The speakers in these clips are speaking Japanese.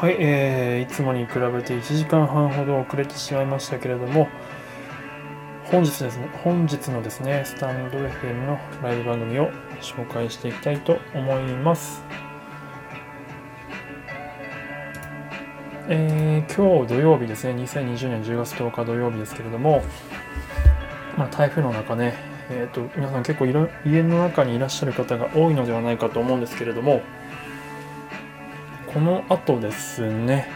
はい、えー、いつもに比べて1時間半ほど遅れてしまいましたけれども、本日ですね、本日のですね、スタンド FM のライブ番組を紹介していきたいと思います。えー、今日土曜日ですね、2020年10月10日土曜日ですけれども、まあ、台風の中ね、えーと、皆さん結構いろ家の中にいらっしゃる方が多いのではないかと思うんですけれども、この後ですね、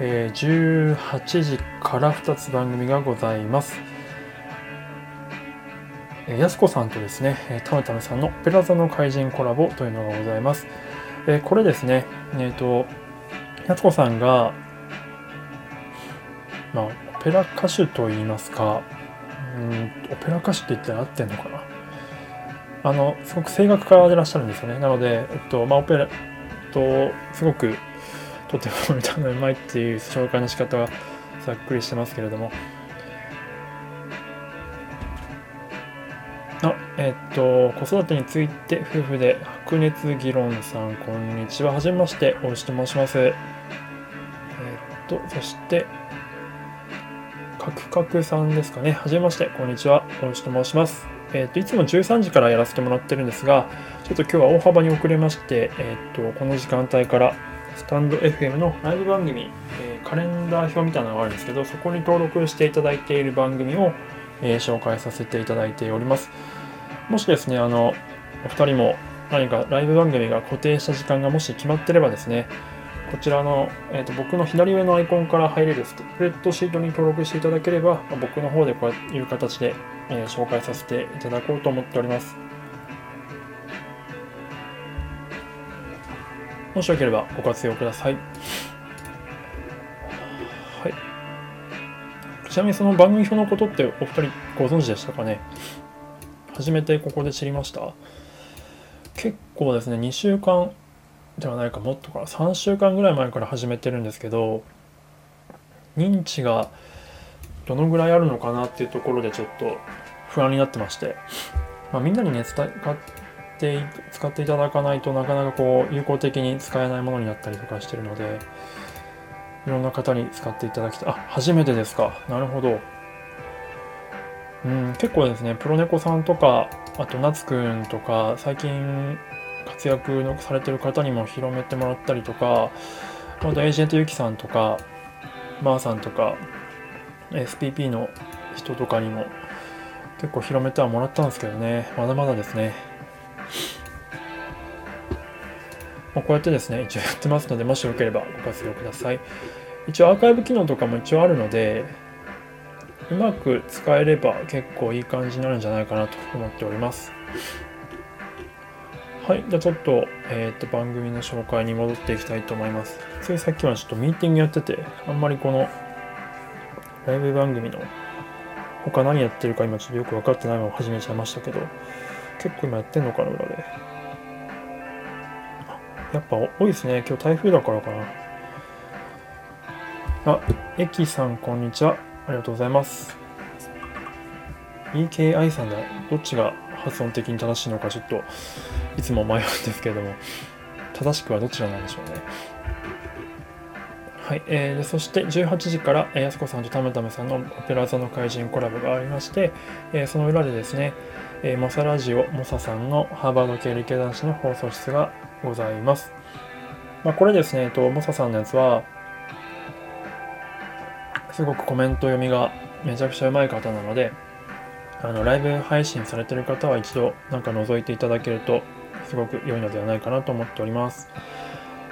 えー、18時から2つ番組がございます。えー、やすこさんとですね、たむたむさんのオペラ座の怪人コラボというのがございます。えー、これですね、えっ、ー、と、やすこさんが、まあ、オペラ歌手といいますか、うん、オペラ歌手って言ったら合ってんのかな。あの、すごく声楽家でいらっしゃるんですよね。なので、えっと、まあ、オペラ、とすごくとても歌がうまいっていう紹介の仕方はざっくりしてますけれども。あえっと子育てについて夫婦で白熱議論さんこんにちは。はじめまして大石と申します。えっとそしてカクカクさんですかね。はじめましてこんにちは。大石と申します。えーと、いつも13時からやらせてもらってるんですが、ちょっと今日は大幅に遅れまして、えーと、この時間帯からスタンド FM のライブ番組、えー、カレンダー表みたいなのがあるんですけど、そこに登録していただいている番組を、えー、紹介させていただいております。もしですね、あの、お二人も何かライブ番組が固定した時間がもし決まってればですね、こちらの、えーと、僕の左上のアイコンから入れるスプレッドシートに登録していただければ、僕の方でこういう形で、えー、紹介させていただこうと思っております。もしよければご活用ください。はい。ちなみにその番組表のことってお二人ご存知でしたかね？初めてここで知りました結構ですね、2週間ではないかもっとか3週間ぐらい前から始めてるんですけど認知がどのぐらいあるのかなっていうところでちょっと不安になってまして、まあ、みんなにね使って使っていただかないとなかなかこう有効的に使えないものになったりとかしてるのでいろんな方に使っていただきたい。あ初めてですか。なるほど。うん結構ですねプロネコさんとかあと夏くんとか最近活躍のされてる方にも広めてもらったりとかあとエージェントユキさんとかマーさんとか SPP の人とかにも結構広めてはもらったんですけどね。まだまだですね。まこうやってですね一応やってますのでもしよければご活用ください。一応アーカイブ機能とかも一応あるのでうまく使えれば結構いい感じになるんじゃないかなと思っております。はい。じゃあちょっと、えっ、と、番組の紹介に戻っていきたいと思います。ついさっきはちょっとミーティングやってて、あんまりこの、ライブ番組の他何やってるか今ちょっとよく分かってないまま始めちゃいましたけど、結構今やってんのかな、裏で。やっぱ多いですね。今日台風だからかな。あ、エキさん、こんにちは。ありがとうございます。EKI さんだ。どっちが発音的に正しいのかちょっといつも迷うんですけれども正しくはどちらなんでしょうねはい、えー、そして18時から、えー、やすこさんとたむたむさんのオペラ座の怪人コラボがありまして、えー、その裏でですね、えー、モサラジオモサさんのハーバード系理系男子の放送室がございます。まあ、これですね、えっと、モサさんのやつは、すごくコメント読みがめちゃくちゃうまい方なので、あのライブ配信されてる方は一度なんか覗いていただけるとすごく良いのではないかなと思っております。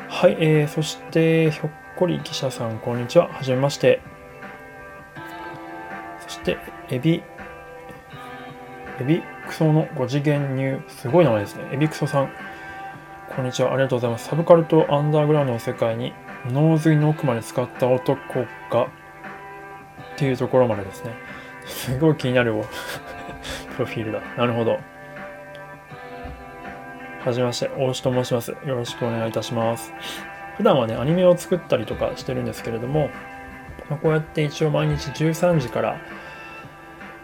はい、えー、そしてひょっこり記者さんこんにちは。はじめまして。そしてエビエビクソの5次元入すごい名前ですね。エビクソさんこんにちは。ありがとうございます。サブカルとアンダーグラウンドの世界に脳髄の奥まで使った男がっていうところまでですね。すごい気になる プロフィールだ。なるほど。はじめまして、大石と申します。よろしくお願いいたします。普段はね、アニメを作ったりとかしてるんですけれども、まあ、こうやって一応毎日13時から、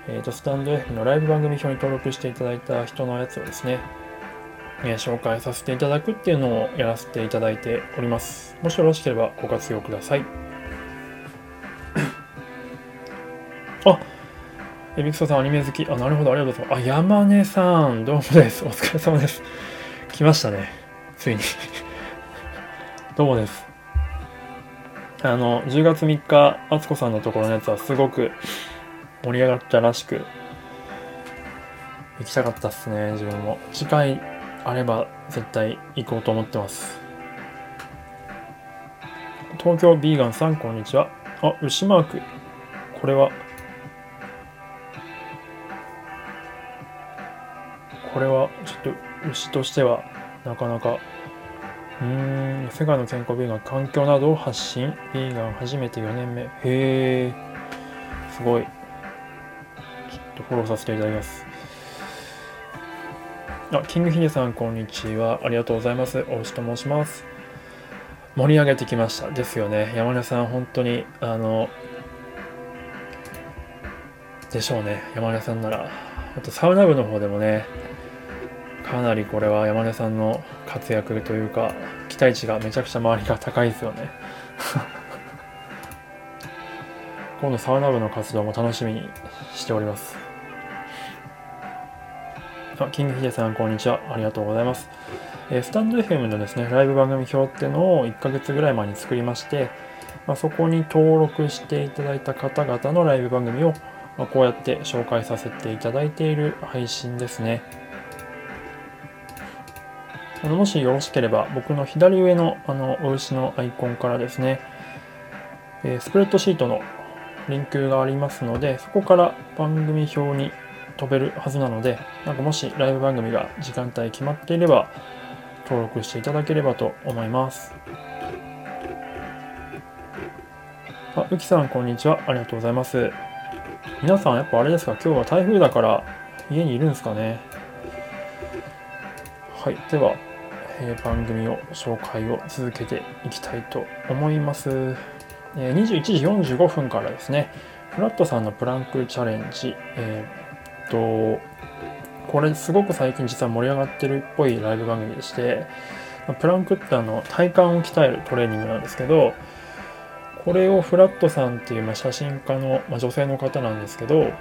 えっ、ー、と、スタンド F のライブ番組表に登録していただいた人のやつをですね、え紹介させていただくっていうのをやらせていただいております。もしよろしければご活用ください。あエビクソさんアニメ好き。あ、なるほど、ありがとうございます。あ、山根さん、どうもです。お疲れ様です。来ましたね。ついにどうもです。あの、10月3日、あつこさんのところのやつはすごく盛り上がったらしく、行きたかったっすね、自分も。次回あれば絶対行こうと思ってます。東京ビーガンさん、こんにちは。あ、牛マーク。これは、これはちょっと牛としてはなかなか、うん、世界の健康ビーガン、環境などを発信。ビーガン初めて4年目。へえ、すごい。ちょっとフォローさせていただきます。あ、キングヒデさん、こんにちは。ありがとうございます。大牛と申します。盛り上げてきました。ですよね。山根さん、本当に、あの、でしょうね。山根さんなら。あと、サウナ部の方でもね、かなりこれは山根さんの活躍というか、期待値がめちゃくちゃ周りが高いですよね。今度サウナ部の活動も楽しみにしております。あ、キングヒデさん、こんにちは。ありがとうございます。えー、スタンド FM のですね、ライブ番組表っていうのを1ヶ月ぐらい前に作りまして、まあ、そこに登録していただいた方々のライブ番組を、まあ、こうやって紹介させていただいている配信ですね。あのもしよろしければ、僕の左上のあのお牛のアイコンからですね、えー、スプレッドシートのリンクがありますので、そこから番組表に飛べるはずなので、なんかもしライブ番組が時間帯決まっていれば、登録していただければと思います。あ、うきさん、こんにちは。ありがとうございます。皆さん、やっぱあれですか、今日は台風だから家にいるんですかね？はい、では、え、番組を紹介を続けていきたいと思います。え、21時45分からですね、フラットさんのプランクチャレンジ、えーと、これすごく最近実は盛り上がってるっぽいライブ番組でして、プランクってあの体幹を鍛えるトレーニングなんですけど、これをフラットさんっていうま写真家の、ま女性の方なんですけど、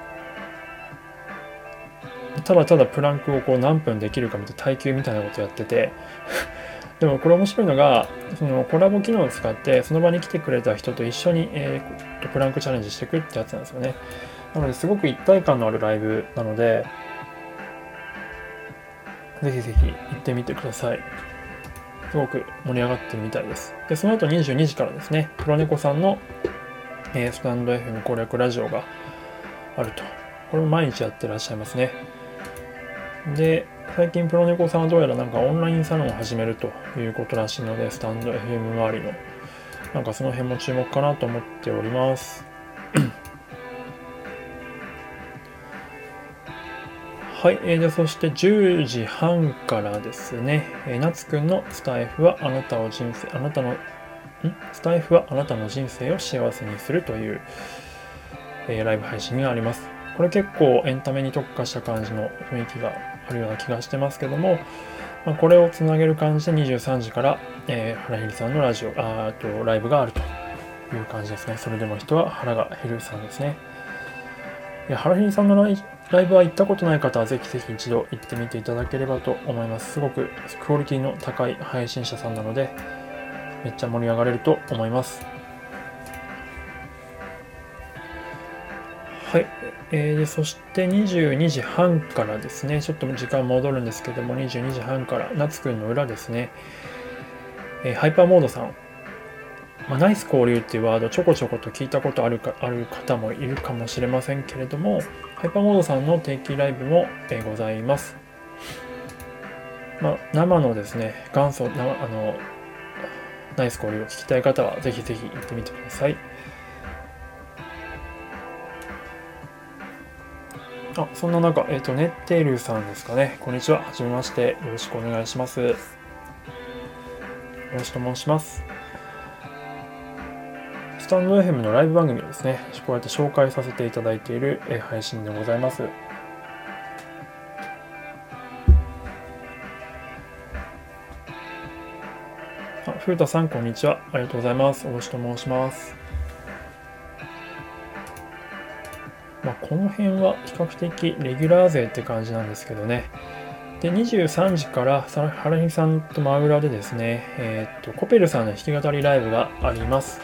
ただただプランクをこう何分できるかみたいな耐久みたいなことやってて でもこれ面白いのがそのコラボ機能を使ってその場に来てくれた人と一緒に、えー、プランクチャレンジしていくってやつなんですよね。なのですごく一体感のあるライブなので、ぜひぜひ行ってみてください。すごく盛り上がってるみたいです。で、その後22時からですね、黒猫さんの、えー、スタンド FM 攻略ラジオがあると。これも毎日やってらっしゃいますね。で、最近プロネコさんはどうやらなんかオンラインサロンを始めるということらしいので、スタンド FM 周りの、なんかその辺も注目かなと思っております。はい、えー、でそして10時半からですね、えー、夏くんのスタイフはあなたを人生、あなたの、ん？スタイフはあなたの人生を幸せにするという、えー、ライブ配信があります。これ結構エンタメに特化した感じの雰囲気があるような気がしてますけども、まあ、これをつなげる感じで23時から、えー、原ひりさんのラジオ、あとライブがあるという感じですね。それでも人は腹が減るさんですね。原ひりさんのライライブは行ったことない方はぜひぜひ一度行ってみていただければと思います。すごくクオリティの高い配信者さんなので、めっちゃ盛り上がれると思います。はい。えー、でそして22時半からですね、ちょっと時間戻るんですけども、22時半から夏くんの裏ですね、えー、ハイパーモードさんまあ、ナイス交流っていうワードちょこちょこと聞いたことあるかある方もいるかもしれませんけれども、ハイパーモードさんの定期ライブも、えございます。まあ、生のですね、元祖あのナイス交流を聞きたい方は、ぜひぜひ行ってみてください。あ、そんな中、えっ、ー、と、ネッテルさんですかね。こんにちは。はじめまして。よろしくお願いします。よろしく申します。スタンド FM のライブ番組をですね、こうやって紹介させていただいている配信でございます。あ、ふうさん、こんにちは。ありがとうございます。よろしく申します。まあ、この辺は比較的レギュラー勢って感じなんですけどね。で、23時からさ原日さんと真裏でですね、えーっと、コペルさんの弾き語りライブがあります。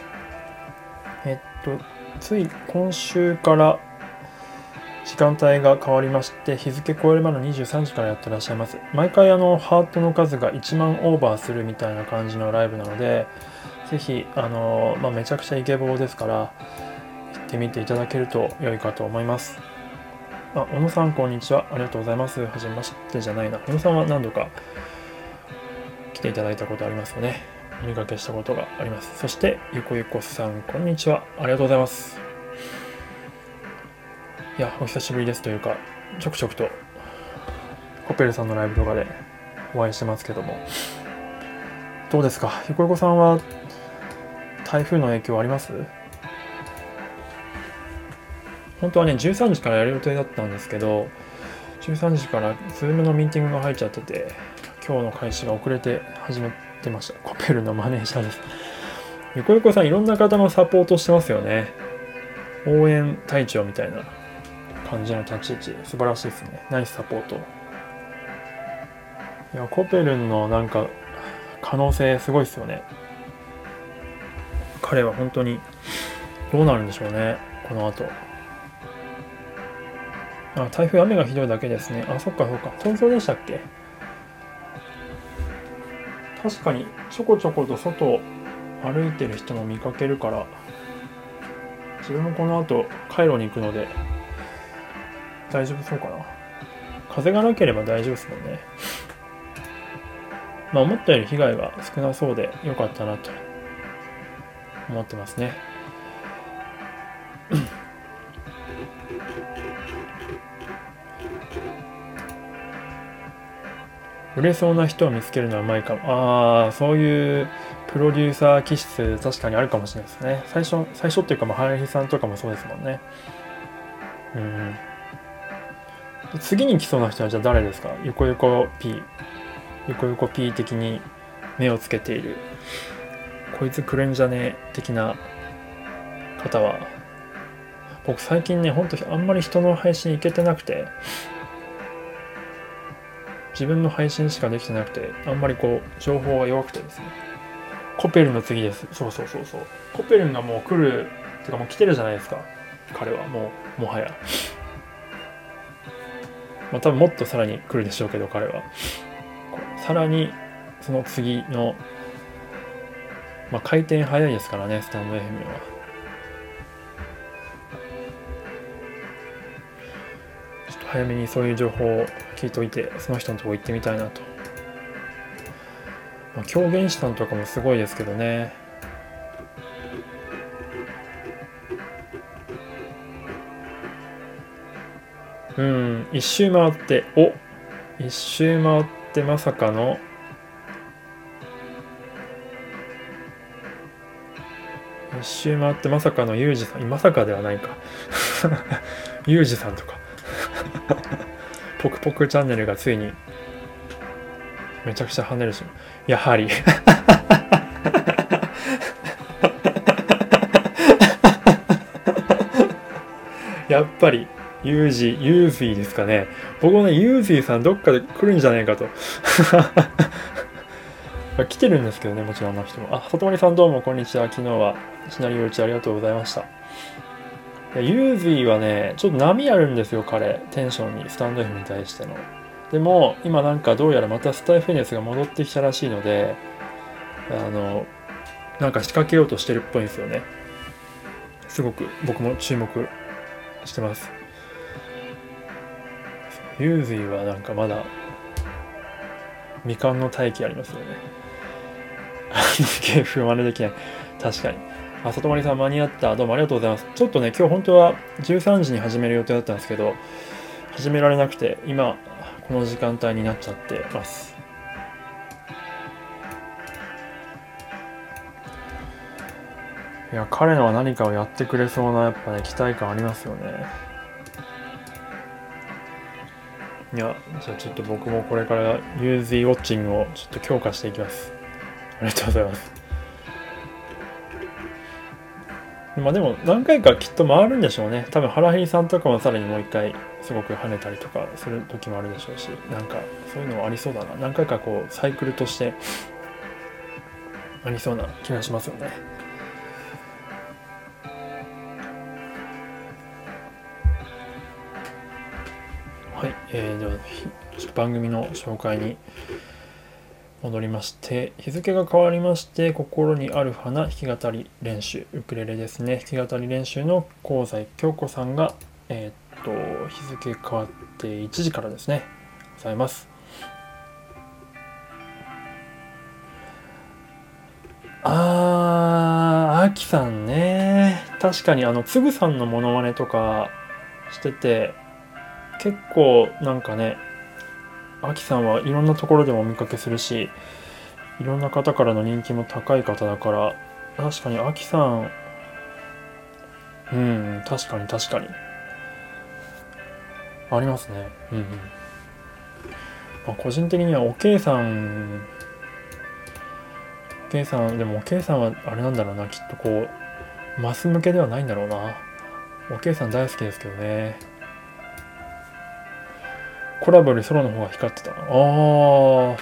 えっと、つい今週から時間帯が変わりまして、日付超えるまで23時からやってらっしゃいます。毎回あの、ハートの数が1万オーバーするみたいな感じのライブなので、ぜひ、あの、まあ、めちゃくちゃイケボーですから、ってみていただけると良いかと思います。あ、小野さん、こんにちは。ありがとうございます。はじめましてじゃないな。小野さんは何度か来ていただいたことありますよね。お見かけしたことがあります。そして、ゆこゆこさん、こんにちは。ありがとうございます。いや、お久しぶりですというか、ちょくちょくと、コペルさんのライブとかでお会いしてますけども、どうですか？ゆこゆこさんは、台風の影響あります？本当はね、13時からやる予定だったんですけど、13時から Zoom のミーティングが入っちゃってて、今日の開始が遅れて始めてました。コペルのマネージャーです。ゆこゆこさん、いろんな方のサポートしてますよね。応援隊長みたいな感じの立ち位置、素晴らしいですね。ナイスサポート。いや、コペルンのなんか、可能性すごいですよね。彼は本当に、どうなるんでしょうね、この後。あ、台風雨がひどいだけですね。あ、そっかそっか。東京でしたっけ？確かに、ちょこちょこと外を歩いてる人も見かけるから、自分もこの後、カイロに行くので、大丈夫そうかな。風がなければ大丈夫ですもんね。まあ思ったより被害が少なそうで良かったなと思ってますね。売れそうな人を見つけるのはうまいかも。ああ、そういうプロデューサー気質確かにあるかもしれないですね。最初、最初っていうか、まあ、林さんとかもそうですもんね。うん。次に来そうな人はじゃあ誰ですか？横横 P。横横 P 的に目をつけている。こいつ来るんじゃねえ的な方は。僕最近ね、ほんとあんまり人の配信行けてなくて、自分の配信しかできてなくて、あんまりこう、情報が弱くてですね。コペルの次です。そうそうそうそう。コペルンがもう来る、てかもう来てるじゃないですか。彼はもう、もはや。まあ多分もっとさらに来るでしょうけど、彼は。さらに、その次の、まあ回転早いですからね、スタンド FM は。早めにそういう情報を聞いておいて、その人のとこ行ってみたいなと。まあ、狂言師さんとかもすごいですけどね。うん、一周回って、お一周回ってまさかの、一周回ってまさかのユージさん、まさかではないか。ユージさんとか。ポクポクチャンネルがついにめちゃくちゃ跳ねるし、やはり。やっぱり、ユージ、ユーズイですかね。僕もね、ユーズイさんどっかで来るんじゃないかと。来てるんですけどね、もちろんあの人も。あ、里森さんどうもこんにちは。昨日はシナリオ打ちありがとうございました。ユーズイはね、ちょっと波あるんですよ、彼。テンションに、スタンド F に対しての。でも、今なんかどうやらまたスタイフ熱が戻ってきたらしいので、あの、なんか仕掛けようとしてるっぽいんですよね。すごく僕も注目してます。ユーズイはなんかまだ未完の大器ありますよね。すげえ不真似できない。確かに。あ、里森さん間に合った。どうもありがとうございます。ちょっとね、今日本当は13時に始める予定だったんですけど、始められなくて、今、この時間帯になっちゃってます。いや、彼のは何かをやってくれそうな、やっぱね、期待感ありますよね。いや、じゃあちょっと僕もこれからユーズイウォッチングをちょっと強化していきます。ありがとうございます。まあでも何回かきっと回るんでしょうね。多分原平さんとかもさらにもう一回すごく跳ねたりとかする時もあるでしょうし、なんかそういうのもありそうだな。何回かこうサイクルとしてありそうな気がしますよね。はい、えー、では番組の紹介に戻りまして日付が変わりまして心にある花弾き語り練習ウクレレですね。弾き語り練習の香西京子さんがえー、っと日付変わって1時からですねございます。あーあきさんね。確かにあのつぐさんのモノマネとかしてて結構なんかねアキさんはいろんなところでもお見かけするしいろんな方からの人気も高い方だから確かにアキさんうん確かに確かに。ありますね。うんうん、まあ、個人的にはおけいさんおけいさんでもおけいさんはあれなんだろうなきっとこうマス向けではないんだろうな。おけいさん大好きですけどね。コラボよりソロの方が光ってた。ああ。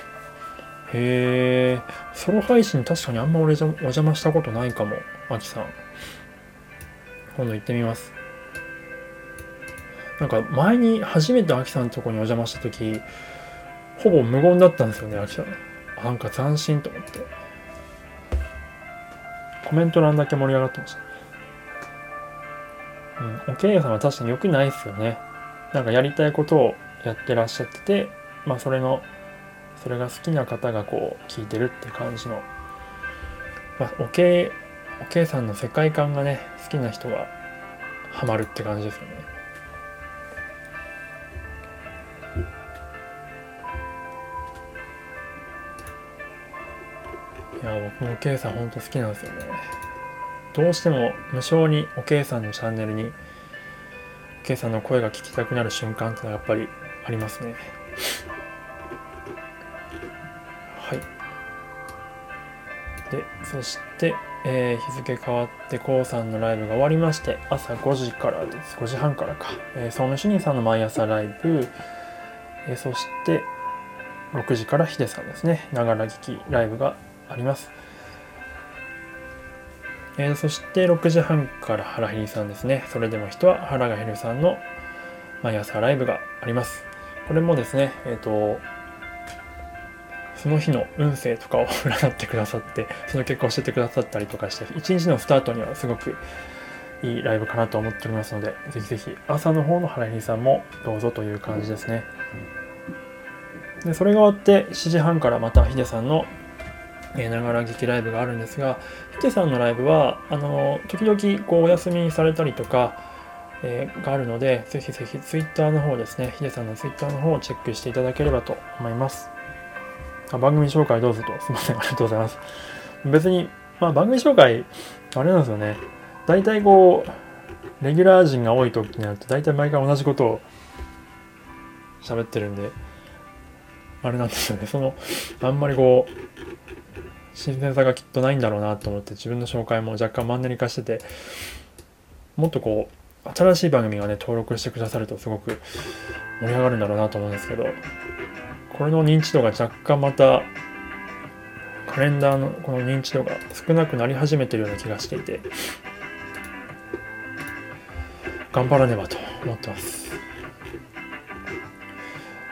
へえ。ソロ配信確かにあんま俺じゃお邪魔したことないかも。アキさん。今度行ってみます。なんか前に初めてアキさんのとこにお邪魔した時、ほぼ無言だったんですよね、アキさん。なんか斬新と思って。コメント欄だけ盛り上がってました。うん、おけいさんは確かに良くないですよね。なんかやりたいことをやってらっしゃってて、まあ、それのそれが好きな方がこう聞いてるって感じの、まあ、おけおけいさんの世界観がね好きな人がハマるって感じですよね。いや僕もおけいさんほんと好きなんですよね。どうしても無性におけいさんのチャンネルにおけいさんの声が聞きたくなる瞬間ってのはやっぱりありますね。はい。で、そして、えー、日付変わって、こうさんのライブが終わりまして、朝5時からです。5時半からか。えー、総務主任さんの毎朝ライブ、えー、そして、6時からヒデさんですね。ながら聞きライブがあります。えー、そして6時半から原ひりさんですね。それでも人は原がへるさんの毎朝ライブがあります。これもですね、えっ、ー、と、その日の運勢とかを占ってくださって、その結果を教えてくださったりとかして、一日のスタートにはすごくいいライブかなと思っておりますので、ぜひぜひ朝の方の原井さんもどうぞという感じですね。で、それが終わって7時半からまたヒデさんのながら劇ライブがあるんですが、ヒデさんのライブは、あの、時々こうお休みされたりとか、えー、があるので、ぜひぜひ Twitter の方ですね、ヒデさんの Twitter の方をチェックしていただければと思います。あ番組紹介どうぞと、すいません、ありがとうございます。別に、まあ番組紹介、あれなんですよね。大体こう、レギュラー陣が多い時になると、大体毎回同じことを喋ってるんで、あれなんですよね。その、あんまりこう、新鮮さがきっとないんだろうなと思って自分の紹介も若干マンネリ化しててもっとこう新しい番組がね、登録してくださるとすごく盛り上がるんだろうなと思うんですけど、これの認知度が若干また、カレンダーのこの認知度が少なくなり始めてるような気がしていて、頑張らねばと思ってます。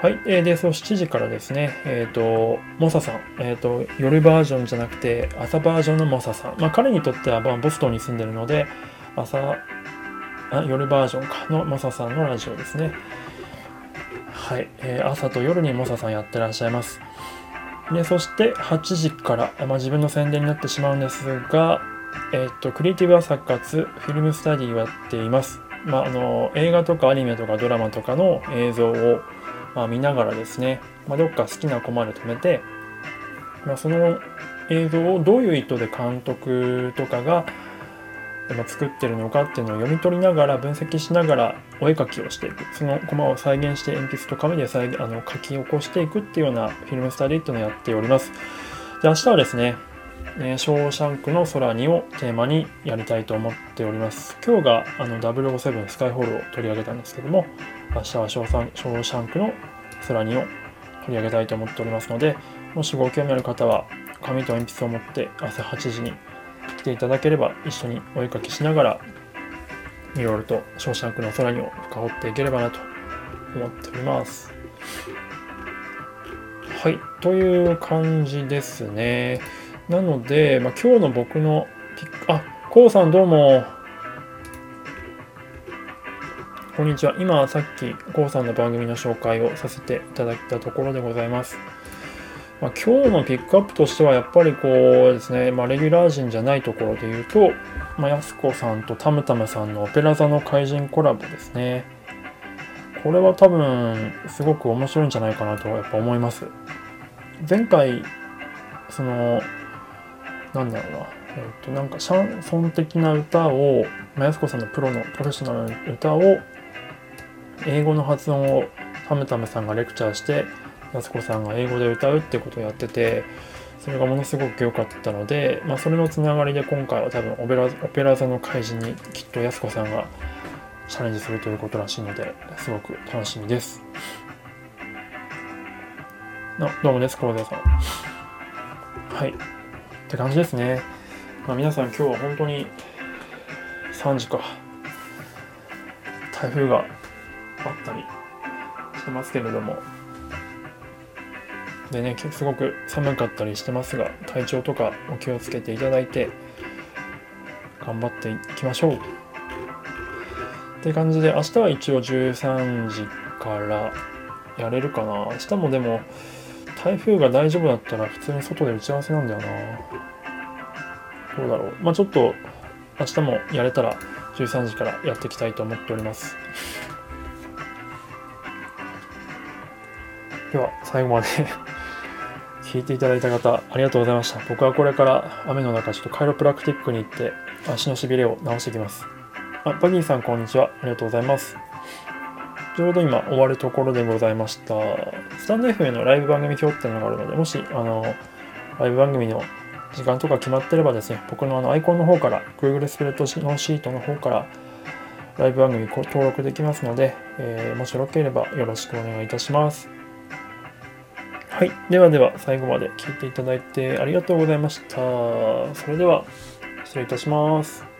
はい。えー、で、そう、7時からですね、えっ、ー、と、モサさん、えっ、ー、と、夜バージョンじゃなくて、朝バージョンのモサさん。まあ、彼にとっては、まあ、ボストンに住んでるので、朝夜バージョンかのモサさんのラジオですね。はい、えー、朝と夜にモサさんやってらっしゃいます。で、そして8時から、まあ、自分の宣伝になってしまうんですが、えっ、と、クリエイティブ朝活フィルムスタディをやっています。まあ、あの、映画とかアニメとかドラマとかの映像を、まあ、見ながらですね、まあ、どっか好きなコマで止めて、まあ、その映像をどういう意図で監督とかが今作ってるのかっていうのを読み取りながら分析しながらお絵描きをしていくそのコマを再現して鉛筆と紙で再あの書き起こしていくっていうようなフィルムスタディっていうのをやっておりますで明日はですね、ショーシャンクの空にをテーマにやりたいと思っております。今日があの007スカイホールを取り上げたんですけども、明日はショーシャンクの空にを取り上げたいと思っておりますので、もしご興味ある方は、紙と鉛筆を持って朝8時にていただければ、一緒にお絵かきしながら、いろいろとショーシャンクの空にを深掘っていければなと思っております。はい、という感じですね。なので、まあ、今日の僕のピック、あ、こうさんどうも。こんにちは。今、さっき、こうさんの番組の紹介をさせていただいたところでございます。まあ、今日のピックアップとしては、やっぱりこうですね、まあ、レギュラー陣じゃないところで言うと、まあ、やすこさんとたむたむさんのオペラ座の怪人コラボですね。これは多分、すごく面白いんじゃないかなと、やっぱ思います。前回、その、なんだろうな、えっ、と、なんかシャンソン的な歌を、まやすこさんのプロのプロフェッショナルな歌を、英語の発音をタムタムさんがレクチャーして、やすこさんが英語で歌うってことをやってて、それがものすごく良かったので、まあ、それのつながりで今回は多分オペラオペラ座の怪人にきっとやすこさんがチャレンジするということらしいのですごく楽しみです。あどうもです、黒田さん。はい。って感じですね。まあ、皆さん今日は本当に3時か。台風があったりしてますけれども。でね、すごく寒かったりしてますが、体調とかお気をつけていただいて、頑張っていきましょう。って感じで、明日は一応13時からやれるかな。明日もでも、台風が大丈夫だったら普通に外で打ち合わせなんだよな。どうだろう。まあちょっと明日もやれたら13時からやっていきたいと思っております。では最後まで聞いていただいた方ありがとうございました。僕はこれから雨の中ちょっとカイロプラクティックに行って足のしびれを治してきます。あ、バギーさんこんにちは。ありがとうございます。ちょうど今終わるところでございました。スタンド FM のライブ番組表っていうのがあるので、もし、あの、ライブ番組の時間とか決まってればですね、僕のあのアイコンの方から、Google スプレッドシートの方から、ライブ番組登録できますので、えー、もしよければよろしくお願いいたします。はい。ではでは、最後まで聞いていただいてありがとうございました。それでは、失礼いたします。